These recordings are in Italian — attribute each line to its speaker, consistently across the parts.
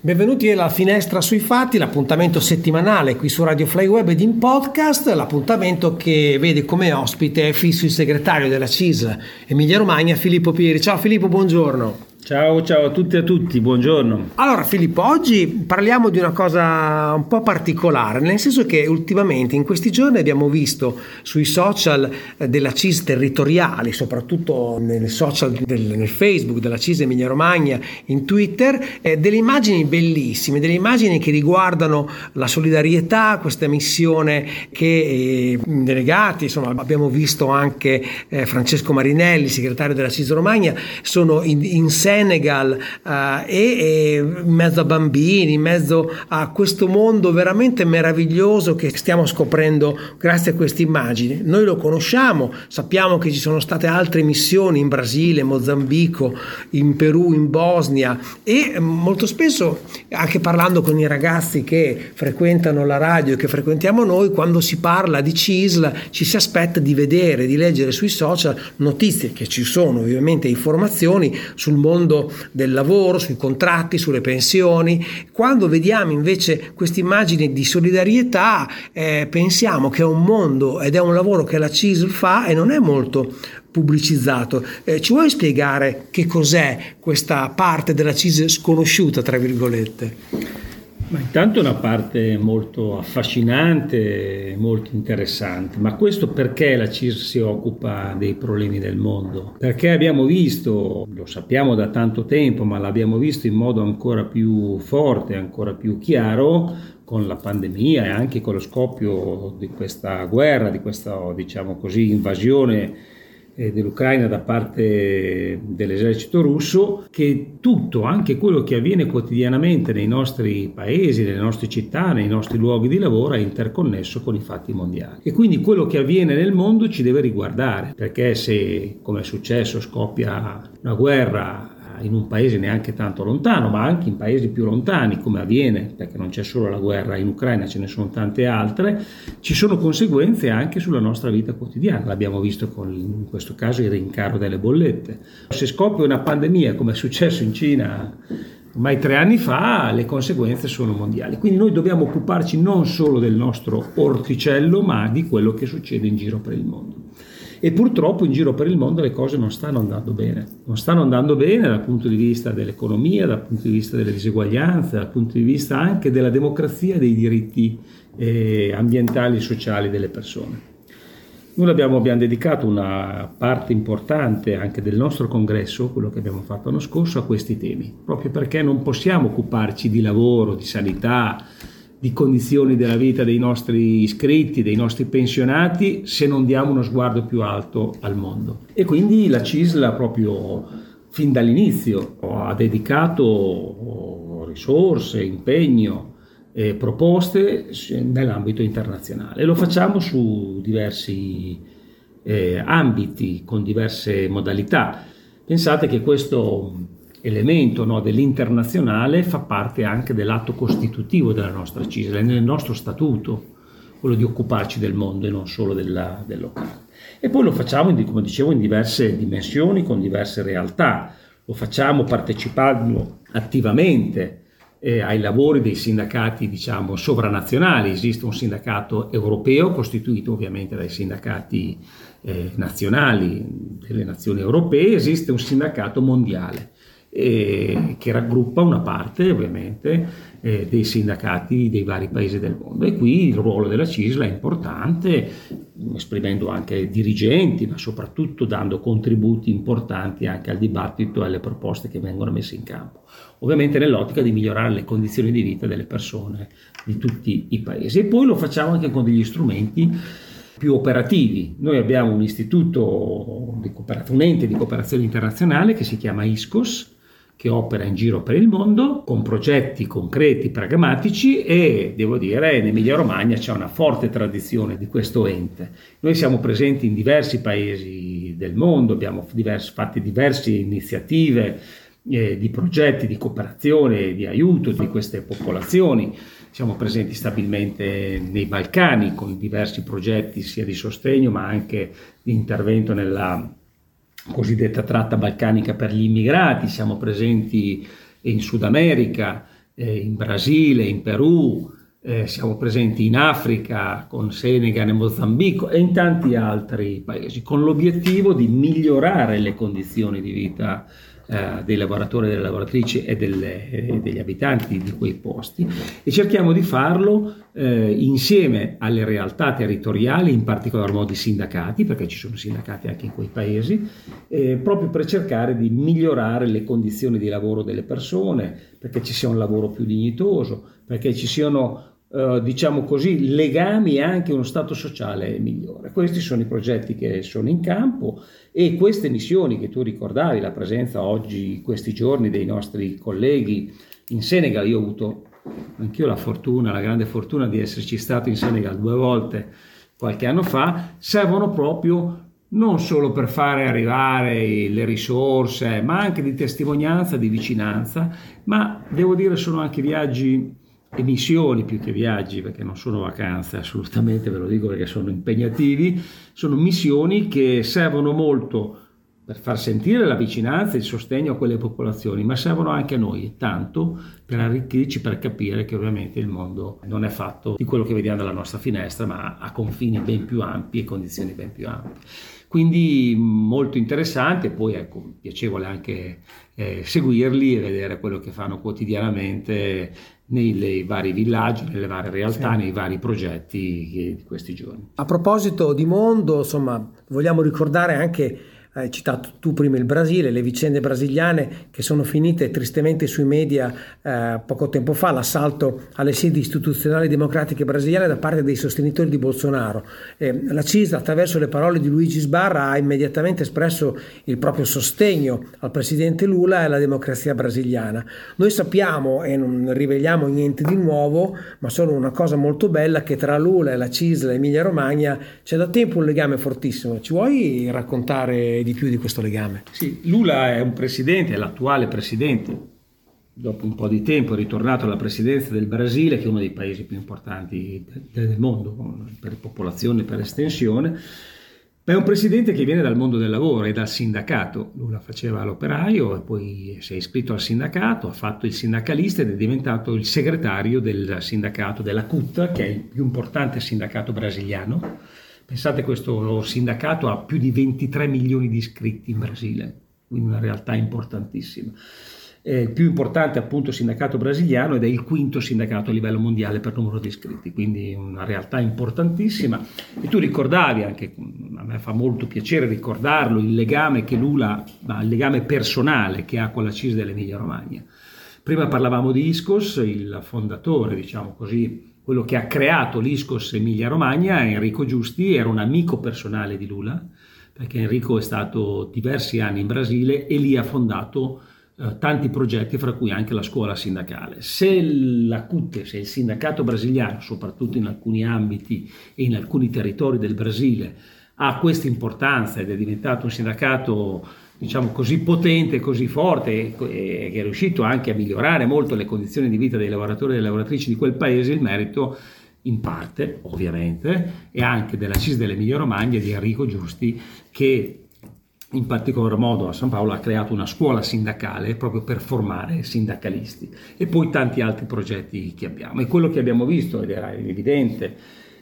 Speaker 1: Benvenuti alla finestra sui fatti, l'appuntamento settimanale qui su Radio Fly Web ed in podcast, l'appuntamento che vede come ospite fisso il segretario della CIS Emilia Romagna, Filippo Pieri. Ciao Filippo, buongiorno.
Speaker 2: Ciao, ciao a tutti e a tutti, buongiorno.
Speaker 1: Allora Filippo, oggi parliamo di una cosa un po' particolare, nel senso che ultimamente in questi giorni abbiamo visto sui social eh, della CIS territoriali, soprattutto nel social del, nel Facebook della CIS Emilia Romagna, in Twitter, eh, delle immagini bellissime, delle immagini che riguardano la solidarietà, questa missione che eh, delegati, insomma abbiamo visto anche eh, Francesco Marinelli, segretario della CIS Romagna, sono in, in sé Senegal uh, e, e, in mezzo a bambini, in mezzo a questo mondo veramente meraviglioso che stiamo scoprendo grazie a queste immagini. Noi lo conosciamo, sappiamo che ci sono state altre missioni in Brasile, Mozambico, in Perù, in Bosnia e molto spesso anche parlando con i ragazzi che frequentano la radio e che frequentiamo noi, quando si parla di CISL ci si aspetta di vedere, di leggere sui social notizie che ci sono ovviamente informazioni sul mondo mondo del lavoro, sui contratti, sulle pensioni. Quando vediamo invece queste immagini di solidarietà, eh, pensiamo che è un mondo ed è un lavoro che la CISL fa e non è molto pubblicizzato. Eh, ci vuoi spiegare che cos'è questa parte della CISL sconosciuta, tra virgolette?
Speaker 2: Ma intanto è una parte molto affascinante, molto interessante, ma questo perché la CIS si occupa dei problemi del mondo? Perché abbiamo visto, lo sappiamo da tanto tempo, ma l'abbiamo visto in modo ancora più forte, ancora più chiaro, con la pandemia e anche con lo scoppio di questa guerra, di questa diciamo così, invasione dell'Ucraina da parte dell'esercito russo, che tutto, anche quello che avviene quotidianamente nei nostri paesi, nelle nostre città, nei nostri luoghi di lavoro è interconnesso con i fatti mondiali. E quindi quello che avviene nel mondo ci deve riguardare, perché se, come è successo, scoppia una guerra in un paese neanche tanto lontano, ma anche in paesi più lontani, come avviene, perché non c'è solo la guerra in Ucraina, ce ne sono tante altre, ci sono conseguenze anche sulla nostra vita quotidiana. L'abbiamo visto con, in questo caso, il rincaro delle bollette. Se scoppia una pandemia, come è successo in Cina ormai tre anni fa, le conseguenze sono mondiali. Quindi noi dobbiamo occuparci non solo del nostro orticello, ma di quello che succede in giro per il mondo e purtroppo in giro per il mondo le cose non stanno andando bene. Non stanno andando bene dal punto di vista dell'economia, dal punto di vista delle diseguaglianze, dal punto di vista anche della democrazia e dei diritti eh, ambientali e sociali delle persone. Noi abbiamo, abbiamo, dedicato una parte importante anche del nostro congresso, quello che abbiamo fatto l'anno scorso, a questi temi, proprio perché non possiamo occuparci di lavoro, di sanità, di condizioni della vita dei nostri iscritti, dei nostri pensionati, se non diamo uno sguardo più alto al mondo. E quindi la CISLA proprio fin dall'inizio ha dedicato risorse, impegno, e proposte nell'ambito internazionale lo facciamo su diversi eh, ambiti, con diverse modalità. Pensate che questo elemento no, dell'internazionale fa parte anche dell'atto costitutivo della nostra CISL, nel nostro statuto quello di occuparci del mondo e non solo della, del locale. E poi lo facciamo, come dicevo, in diverse dimensioni, con diverse realtà. Lo facciamo partecipando attivamente eh, ai lavori dei sindacati, diciamo, sovranazionali. Esiste un sindacato europeo costituito ovviamente dai sindacati eh, nazionali delle nazioni europee, esiste un sindacato mondiale eh, che raggruppa una parte ovviamente eh, dei sindacati dei vari paesi del mondo. E qui il ruolo della CISLA è importante esprimendo anche dirigenti ma soprattutto dando contributi importanti anche al dibattito e alle proposte che vengono messe in campo. Ovviamente nell'ottica di migliorare le condizioni di vita delle persone di tutti i paesi. E poi lo facciamo anche con degli strumenti più operativi. Noi abbiamo un istituto, di un ente di cooperazione internazionale che si chiama ISCOS, che opera in giro per il mondo con progetti concreti, pragmatici e devo dire in Emilia Romagna c'è una forte tradizione di questo ente. Noi siamo presenti in diversi paesi del mondo, abbiamo diversi, fatto diverse iniziative eh, di progetti di cooperazione e di aiuto di queste popolazioni. Siamo presenti stabilmente nei Balcani con diversi progetti sia di sostegno ma anche di intervento nella cosiddetta tratta balcanica per gli immigrati, siamo presenti in Sud America, eh, in Brasile, in Perù, eh, siamo presenti in Africa con Senegal e Mozambico e in tanti altri paesi, con l'obiettivo di migliorare le condizioni di vita eh, dei lavoratori delle lavoratrici e, delle, e, degli abitanti di quei posti e cerchiamo di farlo eh, insieme alle realtà territoriali, in particolar modo i sindacati, perché ci sono sindacati anche in quei paesi, eh, proprio per cercare di migliorare le condizioni di lavoro delle persone, perché ci sia un lavoro più dignitoso, perché ci siano Uh, diciamo così, legami e anche uno stato sociale migliore. Questi sono i progetti che sono in campo e queste missioni che tu ricordavi, la presenza oggi, questi giorni dei nostri colleghi in Senegal, io ho avuto anch'io la fortuna, la grande fortuna di esserci stato in Senegal due volte qualche anno fa, servono proprio non solo per fare arrivare le risorse, ma anche di testimonianza, di vicinanza, ma devo dire sono anche viaggi missioni più che viaggi, perché non sono vacanze assolutamente, ve lo dico perché sono impegnativi, sono missioni che servono molto per far sentire la vicinanza e il sostegno a quelle popolazioni, ma servono anche a noi tanto per arricchirci, per capire che ovviamente il mondo non è fatto di quello che vediamo dalla nostra finestra, ma ha confini ben più ampi e condizioni ben più ampie. Quindi molto interessante, poi ecco, piacevole anche eh, seguirli e vedere quello che fanno quotidianamente nei vari villaggi, nelle varie realtà, sì. nei vari progetti di questi giorni.
Speaker 1: A proposito di mondo, insomma, vogliamo ricordare anche hai citato tu prima il Brasile, le vicende brasiliane che sono finite tristemente sui media eh, poco tempo fa, l'assalto alle sedi istituzionali democratiche brasiliane da parte dei sostenitori di Bolsonaro. Eh, la CISA, attraverso le parole di Luigi Sbarra, ha immediatamente espresso il proprio sostegno al presidente Lula e alla democrazia brasiliana. Noi sappiamo, e non riveliamo niente di nuovo, ma solo una cosa molto bella, che tra Lula e la CISA e l'Emilia Romagna c'è da tempo un legame fortissimo. Ci vuoi raccontare di più di questo legame.
Speaker 2: Sì, Lula è un presidente, è l'attuale presidente, dopo un po' di tempo è ritornato alla presidenza del Brasile, che è uno dei paesi più importanti del mondo per popolazione per estensione. Ma è un presidente che viene dal mondo del lavoro e dal sindacato. Lula faceva l'operaio e poi si è iscritto al sindacato, ha fatto il sindacalista ed è diventato il segretario del sindacato della CUT, che è il più importante sindacato brasiliano Pensate questo sindacato ha più di 23 milioni di iscritti in Brasile, quindi una realtà importantissima. È il più importante appunto sindacato brasiliano ed è il quinto sindacato a livello mondiale per numero di iscritti, quindi una realtà importantissima. E tu ricordavi anche, a me fa molto piacere ricordarlo, il legame che Lula, il legame personale che ha con la CIS dell'Emilia Romagna. Prima parlavamo di Iscos, il fondatore, diciamo così, quello che ha creato l'Iscos Emilia Romagna, Enrico Giusti, era un amico personale di Lula, perché Enrico è stato diversi anni in Brasile e lì ha fondato eh, tanti progetti, fra cui anche la scuola sindacale. Se la CUTE, se il sindacato brasiliano, soprattutto in alcuni ambiti e in alcuni territori del Brasile, ha questa importanza ed è diventato un sindacato diciamo così potente, così forte e, che è riuscito anche a migliorare molto le condizioni di vita dei lavoratori e delle lavoratrici di quel paese, il merito in parte ovviamente e anche della CIS dell'Emilia Romagna di Enrico Giusti che in particolar modo a San Paolo ha creato una scuola sindacale proprio per formare sindacalisti e poi tanti altri progetti che abbiamo. E quello che abbiamo visto ed era evidente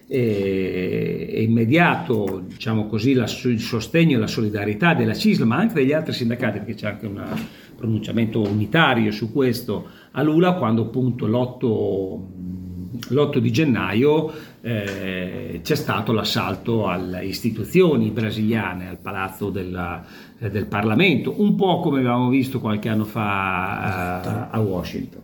Speaker 2: e, immediato diciamo così, la, il sostegno e la solidarietà della CISL, ma anche degli altri sindacati, perché c'è anche un pronunciamento unitario su questo a Lula, quando appunto l'8, l'8 di gennaio eh, c'è stato l'assalto alle istituzioni brasiliane, al palazzo della, eh, del Parlamento, un po' come avevamo visto qualche anno fa eh, a Washington.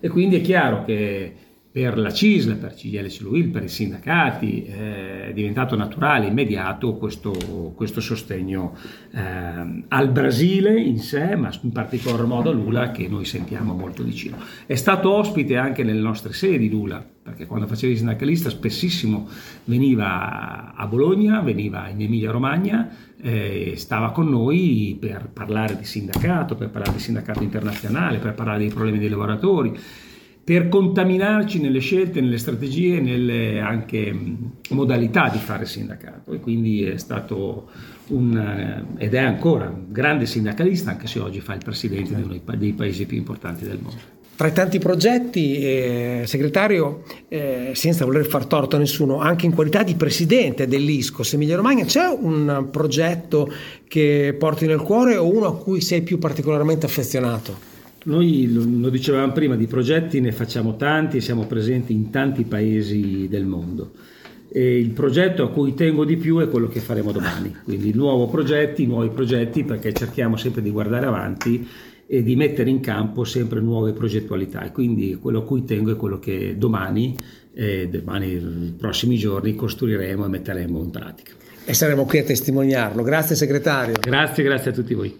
Speaker 2: E quindi è chiaro che per la CISL, per CGL Ciluil, per i sindacati, eh, è diventato naturale, immediato questo, questo sostegno eh, al Brasile in sé, ma in particolar modo a Lula che noi sentiamo molto vicino. È stato ospite anche nelle nostre sedi Lula, perché quando faceva il sindacalista spessissimo veniva a Bologna, veniva in Emilia Romagna, eh, stava con noi per parlare di sindacato, per parlare di sindacato internazionale, per parlare dei problemi dei lavoratori per contaminarci nelle scelte, nelle strategie, nelle anche modalità di fare sindacato. E quindi è stato un, eh, ed è ancora un grande sindacalista, anche se oggi fa il presidente di uno dei paesi più importanti del mondo.
Speaker 1: Tra i tanti progetti, eh, segretario, eh, senza voler far torto a nessuno, anche in qualità di presidente dell'ISCOS Emilia Romagna, c'è un progetto che porti nel cuore o uno a cui sei più particolarmente affezionato?
Speaker 2: Noi lo dicevamo prima, di progetti ne facciamo tanti, siamo presenti in tanti paesi del mondo. E il progetto a cui tengo di più è quello che faremo domani, quindi nuovi progetti, nuovi progetti perché cerchiamo sempre di guardare avanti e di mettere in campo sempre nuove progettualità e quindi quello a cui tengo è quello che domani, eh, domani nei prossimi giorni costruiremo e metteremo in pratica.
Speaker 1: E saremo qui a testimoniarlo. Grazie segretario.
Speaker 2: Grazie, grazie a tutti voi.